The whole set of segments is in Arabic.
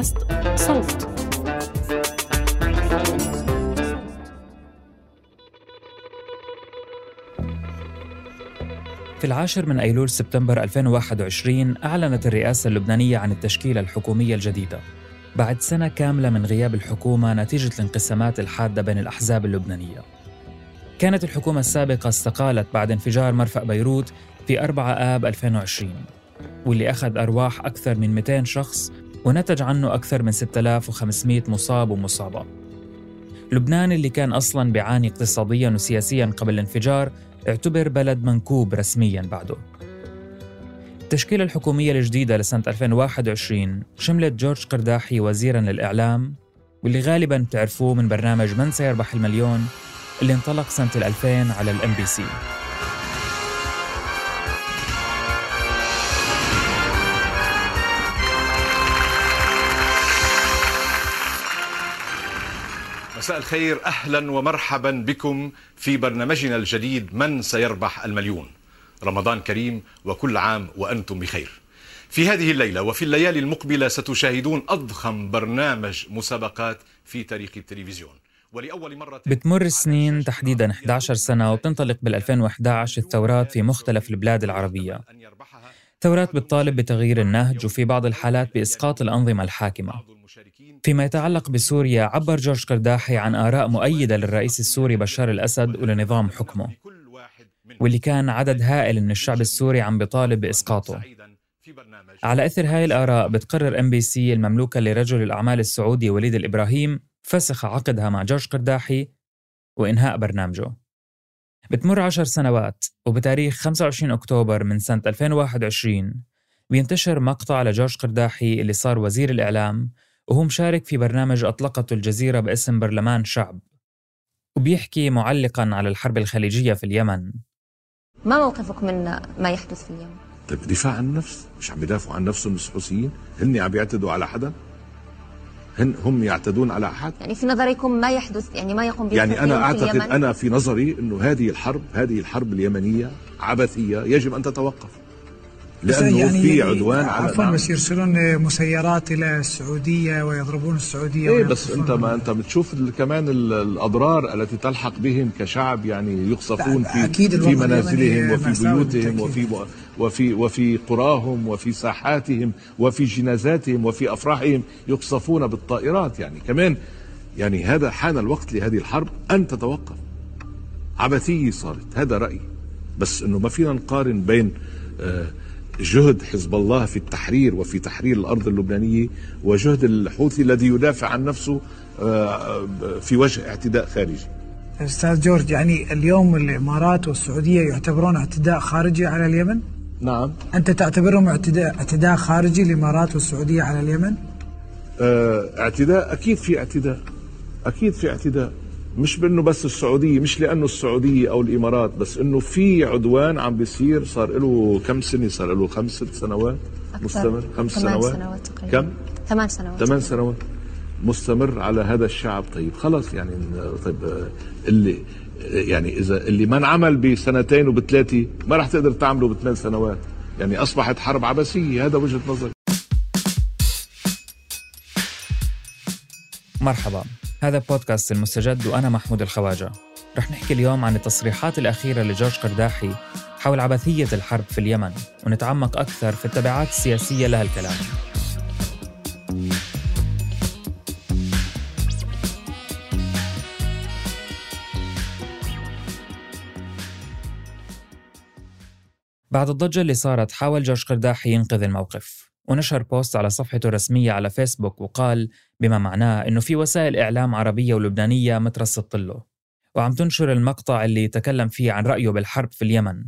بودكاست صوت. في العاشر من أيلول سبتمبر 2021 أعلنت الرئاسة اللبنانية عن التشكيلة الحكومية الجديدة. بعد سنة كاملة من غياب الحكومة نتيجة الانقسامات الحادة بين الأحزاب اللبنانية. كانت الحكومة السابقة استقالت بعد انفجار مرفأ بيروت في 4 آب 2020 واللي أخذ أرواح أكثر من 200 شخص ونتج عنه أكثر من 6500 مصاب ومصابة. لبنان اللي كان أصلاً بيعاني اقتصادياً وسياسياً قبل الانفجار اعتبر بلد منكوب رسمياً بعده. التشكيلة الحكومية الجديدة لسنة 2021 شملت جورج قرداحي وزيراً للإعلام واللي غالباً بتعرفوه من برنامج من سيربح المليون اللي انطلق سنة 2000 على الام بي سي مساء الخير أهلا ومرحبا بكم في برنامجنا الجديد من سيربح المليون. رمضان كريم وكل عام وأنتم بخير. في هذه الليلة وفي الليالي المقبلة ستشاهدون أضخم برنامج مسابقات في تاريخ التلفزيون. ولأول مرة بتمر السنين تحديدا 11 سنة وبتنطلق بال 2011 الثورات في مختلف البلاد العربية. ثورات بتطالب بتغيير النهج وفي بعض الحالات بإسقاط الأنظمة الحاكمة. فيما يتعلق بسوريا عبر جورج قرداحي عن آراء مؤيدة للرئيس السوري بشار الأسد ولنظام حكمه واللي كان عدد هائل من الشعب السوري عم بيطالب بإسقاطه. على إثر هاي الآراء بتقرر إم بي سي المملوكة لرجل الأعمال السعودي وليد الإبراهيم فسخ عقدها مع جورج قرداحي وإنهاء برنامجه. بتمر عشر سنوات وبتاريخ 25 أكتوبر من سنة 2021 بينتشر مقطع لجورج قرداحي اللي صار وزير الإعلام وهو مشارك في برنامج أطلقته الجزيرة باسم برلمان شعب وبيحكي معلقا على الحرب الخليجية في اليمن. ما موقفك من ما يحدث في اليمن؟ طيب دفاع عن النفس مش عم يدافعوا عن نفسهم الحوثيين هن عم يعتدوا على حدا؟ هن هم يعتدون على أحد؟ يعني في نظركم ما يحدث يعني ما يقوم به يعني أنا أعتقد في أنا في نظري إنه هذه الحرب هذه الحرب اليمنية عبثية يجب أن تتوقف. لأنه يعني في عدوان على عفوا نعم. بس يرسلون مسيرات إلى السعودية ويضربون السعودية إيه بس أنت ما أنت بتشوف كمان الأضرار التي تلحق بهم كشعب يعني يقصفون في أكيد في منازلهم وفي بيوتهم وفي وفي وفي قراهم وفي ساحاتهم وفي جنازاتهم وفي أفراحهم يقصفون بالطائرات. يعني كمان يعني هذا حان الوقت لهذه الحرب أن تتوقف. عبثيه صارت هذا رأيي. بس إنه ما فينا نقارن بين آه جهد حزب الله في التحرير وفي تحرير الأرض اللبنانية وجهد الحوثي الذي يدافع عن نفسه آه، في وجه اعتداء خارجي. أستاذ جورج يعني اليوم الإمارات والسعودية يعتبرون اعتداء خارجي على اليمن؟ نعم. أنت تعتبرهم اعتداء اعتداء خارجي الإمارات والسعودية على اليمن؟ آه اعتداء أكيد في اعتداء أكيد في اعتداء مش بأنه بس السعودية مش لأنه السعودية أو الإمارات بس إنه في عدوان عم بيصير صار له كم سنة؟ صار له خمس ست سنوات؟ مستمر. خمس سنوات, سنوات كم؟ ثمان سنوات. ثمان سنوات. مستمر على هذا الشعب. طيب خلص يعني طيب اللي يعني إذا اللي ما انعمل بسنتين وبثلاثة ما راح تقدر تعمله بثمان سنوات. يعني أصبحت حرب عبثيه هذا وجهة نظري. مرحبا. هذا بودكاست المستجد وأنا محمود الخواجة. رح نحكي اليوم عن التصريحات الأخيرة لجورج قرداحي حول عبثية الحرب في اليمن ونتعمق أكثر في التبعات السياسية لها الكلام. بعد الضجة اللي صارت حاول جورج قرداحي ينقذ الموقف. ونشر بوست على صفحته الرسمية على فيسبوك وقال بما معناه إنه في وسائل إعلام عربية ولبنانية مترصد له وعم تنشر المقطع اللي تكلم فيه عن رأيه بالحرب في اليمن.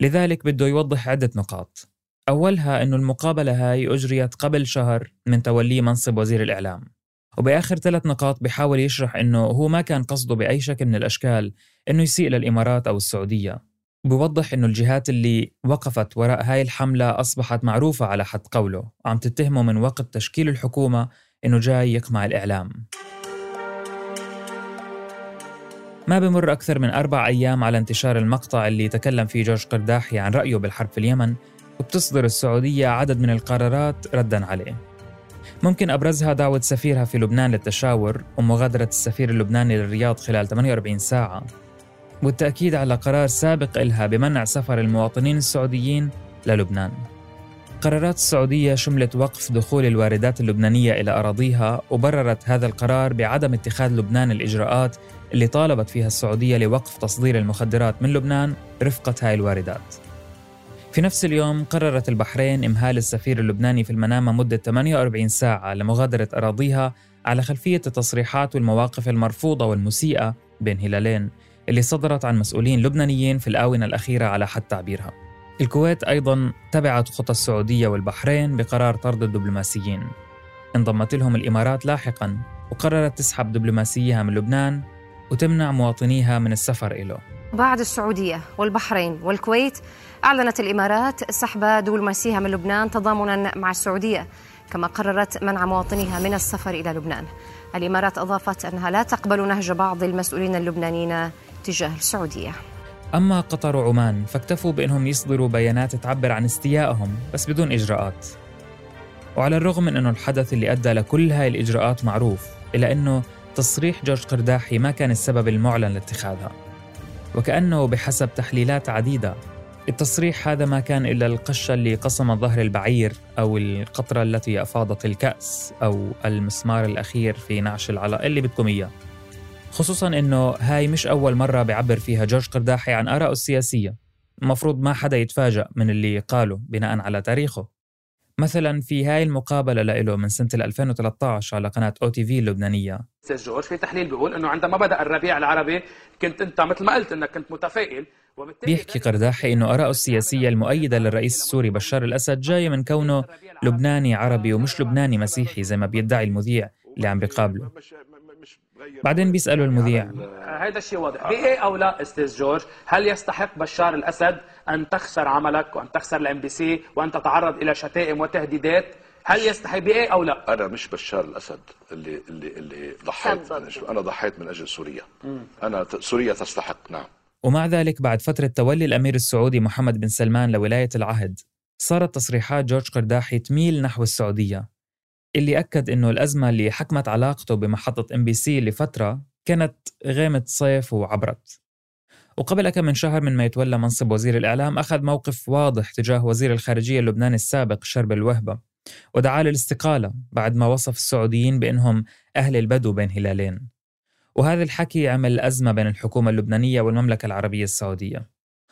لذلك بده يوضح عدة نقاط. أولها أنه المقابلة هاي أجريت قبل شهر من توليه منصب وزير الإعلام. وبآخر ثلاث نقاط بيحاول يشرح أنه هو ما كان قصده بأي شكل من الأشكال أنه يسيء للإمارات أو السعودية. بوضح إنه الجهات اللي وقفت وراء هاي الحملة أصبحت معروفة على حد قوله. وعم تتهمه من وقت تشكيل الحكومة إنه جاي يقمع الإعلام. ما بمر أكثر من أربع أيام على انتشار المقطع اللي تكلم فيه جورج قرداحي عن رأيه بالحرب في اليمن وبتصدر السعودية عدد من القرارات ردا عليه. ممكن أبرزها دعوة سفيرها في لبنان للتشاور ومغادرة السفير اللبناني للرياض خلال 48 ساعة. والتأكيد على قرار سابق إلها بمنع سفر المواطنين السعوديين للبنان. قرارات السعودية شملت وقف دخول الواردات اللبنانية إلى أراضيها وبررت هذا القرار بعدم اتخاذ لبنان الإجراءات اللي طالبت فيها السعودية لوقف تصدير المخدرات من لبنان رفقة هاي الواردات. في نفس اليوم قررت البحرين إمهال السفير اللبناني في المنامة مدة 48 ساعة لمغادرة أراضيها على خلفية التصريحات والمواقف المرفوضة والمسيئة بين هلالين. اللي صدرت عن مسؤولين لبنانيين في الآونة الأخيرة على حد تعبيرها. الكويت أيضا تبعت خطى السعودية والبحرين بقرار طرد الدبلوماسيين. انضمت لهم الإمارات لاحقا وقررت تسحب دبلوماسيها من لبنان وتمنع مواطنيها من السفر إله. بعد السعودية والبحرين والكويت أعلنت الإمارات سحب دبلوماسيها من لبنان تضامنا مع السعودية كما قررت منع مواطنيها من السفر إلى لبنان. الإمارات أضافت أنها لا تقبل نهج بعض المسؤولين اللبنانيين تجاه السعودية. أما قطر وعمان فاكتفوا بأنهم يصدروا بيانات تعبر عن استيائهم بس بدون إجراءات. وعلى الرغم من أنه الحدث اللي أدى لكل هاي الإجراءات معروف إلا أنه تصريح جورج قرداحي ما كان السبب المعلن لاتخاذها. وكأنه بحسب تحليلات عديدة التصريح هذا ما كان إلا القشة اللي قصمت ظهر البعير أو القطرة التي أفاضت الكأس أو المسمار الأخير في نعش العلاء اللي بدكم إياه. خصوصا إنه هاي مش أول مرة بيعبر فيها جورج قرداحي عن ارائه السياسية. المفروض ما حدا يتفاجأ من اللي قاله بناء على تاريخه. مثلا في هاي المقابلة له من سنة 2013 على قناة أو تي في اللبنانية. أستاذ جورج في تحليل بيقول إنه عندما بدأ الربيع العربي كنت أنت مثل ما قلت إنك كنت متفائل. بيحكي قرداحي إنه ارائه السياسية المؤيدة للرئيس السوري بشار الأسد جاية من كونه لبناني عربي ومش لبناني مسيحي زي ما بيدعي المذيع اللي عم بيقابله. بعدين بيسألوا المذيع. هذا الشيء واضح. بإيه أو لا أستاذ جورج هل يستحق بشار الأسد أن تخسر عملك وأن تخسر الام بي سي وأن تتعرض إلى شتائم وتهديدات؟ هل يستحق بإيه أو لا؟ أنا مش بشار الأسد اللي اللي اللي ضحيت. من أجل أنا ضحيت من أجل سوريا. أنا سوريا تستحق نعم. ومع ذلك بعد فترة تولي الأمير السعودي محمد بن سلمان لولاية العهد صارت تصريحات جورج قرداحي تميل نحو السعودية. اللي أكد إنه الأزمة اللي حكمت علاقته بمحطة إم بي سي لفترة كانت غيمة صيف وعبرت. وقبل كم من شهر من ما يتولى منصب وزير الإعلام أخذ موقف واضح تجاه وزير الخارجية اللبناني السابق شربل وهبة ودعا للاستقالة بعد ما وصف السعوديين بأنهم أهل البدو بين هلالين. وهذا الحكي عمل أزمة بين الحكومة اللبنانية والمملكة العربية السعودية.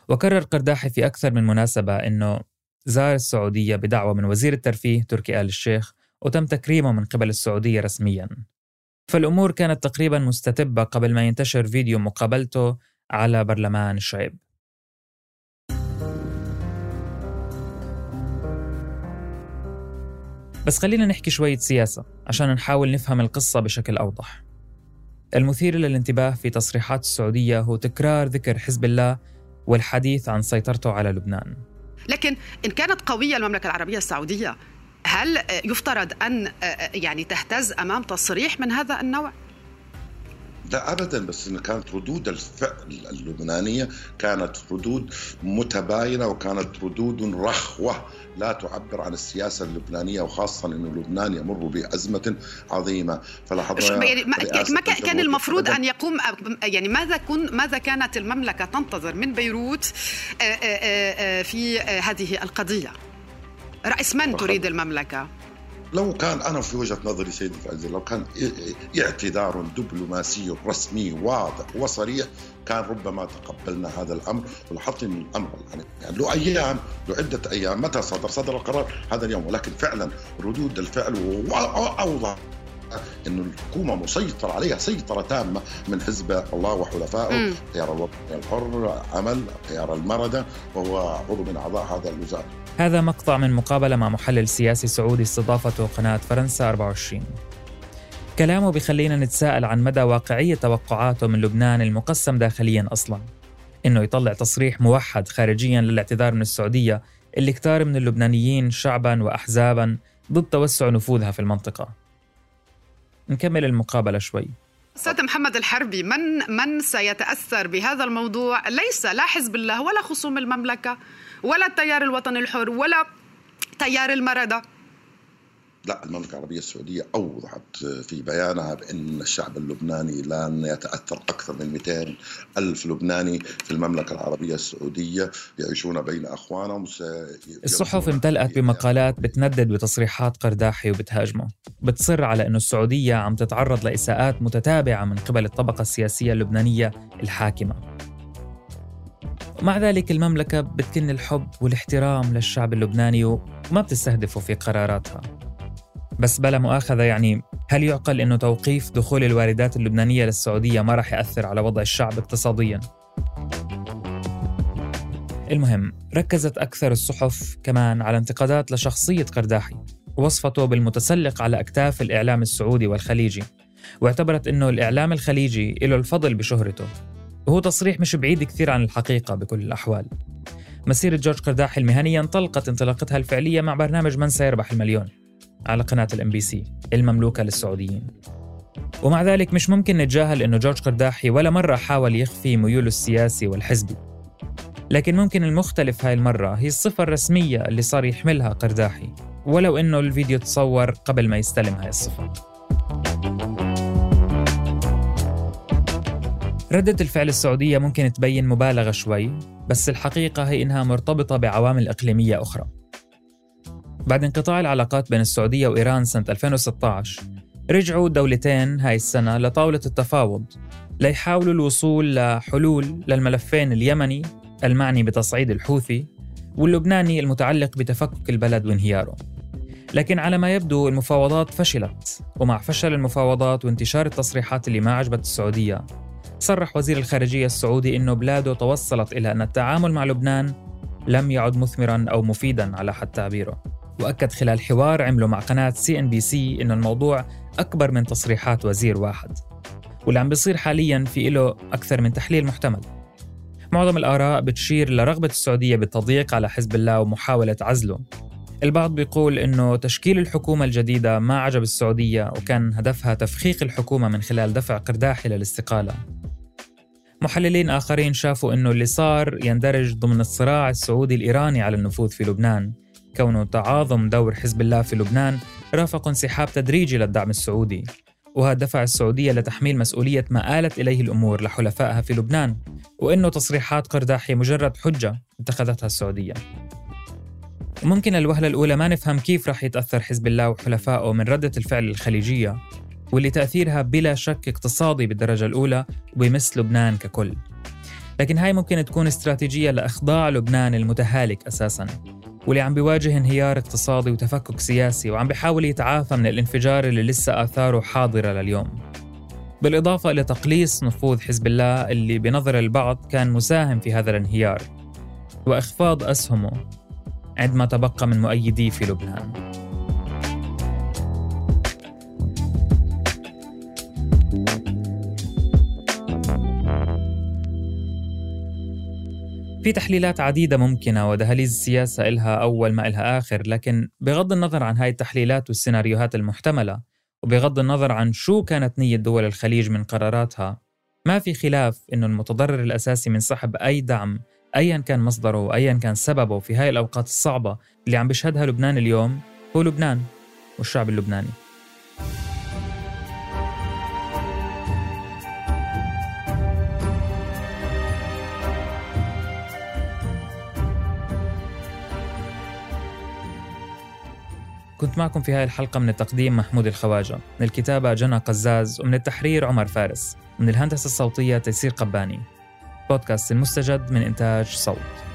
وكرر قرداحي في أكثر من مناسبة أنه زار السعودية بدعوة من وزير الترفيه تركي آل الشيخ وتم تكريمه من قبل السعودية رسميا. فالأمور كانت تقريبا مستتبة قبل ما ينتشر فيديو مقابلته على برلمان الشعب بس خلينا نحكي شوية سياسة عشان نحاول نفهم القصة بشكل أوضح. المثير للانتباه في تصريحات السعودية هو تكرار ذكر حزب الله والحديث عن سيطرته على لبنان. لكن إن كانت قوية المملكة العربية السعودية هل يفترض أن يعني تهتز أمام تصريح من هذا النوع؟ لا ابدا بس إن كانت ردود الفعل اللبنانية كانت ردود متباينة وكانت ردود رخوة لا تعبر عن السياسة اللبنانية وخاصة إنه لبنان يمر بأزمة عظيمة فلاحظنا يعني ما كان المفروض أن يقوم يعني ماذا كن ماذا كانت المملكة تنتظر من بيروت في هذه القضية؟ رأس من تريد المملكة؟ لو كان أنا في وجهة نظري سيدي فايز لو كان اعتذار دبلوماسي رسمي واضح وصريح كان ربما تقبلنا هذا الأمر ولاحظت ان الأمر يعني له أيام له عدة أيام متى صدر؟ صدر القرار هذا اليوم ولكن فعلا ردود الفعل واوضح إنه الحكومة مسيطر عليها سيطرة تامة من حزب الله وحلفائه التيار الوطني الحر عمل التيار المردة وهو عضو من أعضاء هذا الوزارة. هذا مقطع من مقابلة مع محلل سياسي سعودي استضافته قناة فرنسا 24 كلامه بخلينا نتساءل عن مدى واقعية توقعاته من لبنان المقسم داخليا أصلا. إنه يطلع تصريح موحد خارجيا للاعتذار من السعودية اللي كتار من اللبنانيين شعبا وأحزابا ضد توسع نفوذها في المنطقة. نكمل المقابلة شوي. أستاذ محمد الحربي من من سيتأثر بهذا الموضوع؟ ليس لا حزب الله ولا خصوم المملكة ولا التيار الوطني الحر ولا تيار المردة لا المملكة العربية السعودية أوضحت في بيانها بأن الشعب اللبناني لن يتأثر أكثر من 200 ألف لبناني في المملكة العربية السعودية يعيشون بين أخوانهم. الصحف امتلأت بمقالات بتندد بتصريحات قرداحي وبتهاجمه. بتصر على أنه السعودية عم تتعرض لإساءات متتابعة من قبل الطبقة السياسية اللبنانية الحاكمة. ومع ذلك المملكة بتكن الحب والاحترام للشعب اللبناني وما بتستهدفه في قراراتها. بس بلا مؤاخذة يعني هل يعقل أنه توقيف دخول الواردات اللبنانية للسعودية ما راح يأثر على وضع الشعب اقتصادياً؟ المهم ركزت أكثر الصحف كمان على انتقادات لشخصية قرداحي ووصفته بالمتسلق على أكتاف الإعلام السعودي والخليجي واعتبرت أنه الإعلام الخليجي له الفضل بشهرته وهو تصريح مش بعيد كثير عن الحقيقة بكل الأحوال مسيرة جورج قرداحي المهنية انطلقت انطلاقتها الفعلية مع برنامج من سيربح المليون على قناة الام بي سي المملوكة للسعوديين. ومع ذلك مش ممكن نتجاهل أنه جورج قرداحي ولا مرة حاول يخفي ميوله السياسي والحزبي. لكن ممكن المختلف هاي المرة هي الصفة الرسمية اللي صار يحملها قرداحي ولو أنه الفيديو تصور قبل ما يستلم هاي الصفة. ردة الفعل السعودية ممكن تبين مبالغة شوي بس الحقيقة هي إنها مرتبطة بعوامل إقليمية أخرى. بعد انقطاع العلاقات بين السعودية وإيران سنة 2016 رجعوا الدولتين هاي السنة لطاولة التفاوض ليحاولوا الوصول لحلول للملفين اليمني المعني بتصعيد الحوثي واللبناني المتعلق بتفكك البلد وانهياره. لكن على ما يبدو المفاوضات فشلت ومع فشل المفاوضات وانتشار التصريحات اللي ما عجبت السعودية صرح وزير الخارجية السعودي أنه بلاده توصلت إلى أن التعامل مع لبنان لم يعد مثمرا أو مفيدا على حد تعبيره. وأكد خلال حوار عمله مع قناة سي إن بي سي إنه الموضوع أكبر من تصريحات وزير واحد. واللي عم بيصير حاليا في له أكثر من تحليل محتمل. معظم الآراء بتشير لرغبة السعودية بالتضييق على حزب الله ومحاولة عزله. البعض بيقول إنه تشكيل الحكومة الجديدة ما عجب السعودية وكان هدفها تفخيخ الحكومة من خلال دفع قرداحي للاستقالة. محللين آخرين شافوا إنه اللي صار يندرج ضمن الصراع السعودي الإيراني على النفوذ في لبنان، كونه تعاظم دور حزب الله في لبنان رافق انسحاب تدريجي للدعم السعودي، وهذا دفع السعودية لتحميل مسؤولية ما آلت إليه الأمور لحلفائها في لبنان، وإنه تصريحات قرداحي مجرد حجة اتخذتها السعودية. ممكن الوهلة الأولى ما نفهم كيف رح يتأثر حزب الله وحلفائه من ردة الفعل الخليجية واللي تأثيرها بلا شك اقتصادي بالدرجة الأولى وبيمس لبنان ككل. لكن هاي ممكن تكون استراتيجية لإخضاع لبنان المتهالك أساساً. واللي عم بيواجه انهيار اقتصادي وتفكك سياسي وعم بيحاول يتعافى من الانفجار اللي لسه آثاره حاضرة لليوم. بالإضافة إلى تقليص نفوذ حزب الله اللي بنظر البعض كان مساهم في هذا الانهيار وإخفاض أسهمه عندما تبقى من مؤيديه في لبنان. في تحليلات عديدة ممكنة ودهاليز السياسة إلها أول ما إلها آخر لكن بغض النظر عن هاي التحليلات والسيناريوهات المحتملة وبغض النظر عن شو كانت نية دول الخليج من قراراتها ما في خلاف أنه المتضرر الأساسي من سحب أي دعم ايا كان مصدره وايا كان سببه في هاي الأوقات الصعبة اللي عم بيشهدها لبنان اليوم هو لبنان والشعب اللبناني. كنت معكم في هاي الحلقة من التقديم محمود الخواجة من الكتابة جنى قزاز ومن التحرير عمر فارس من الهندسة الصوتية تيسير قباني. بودكاست المستجد من إنتاج صوت.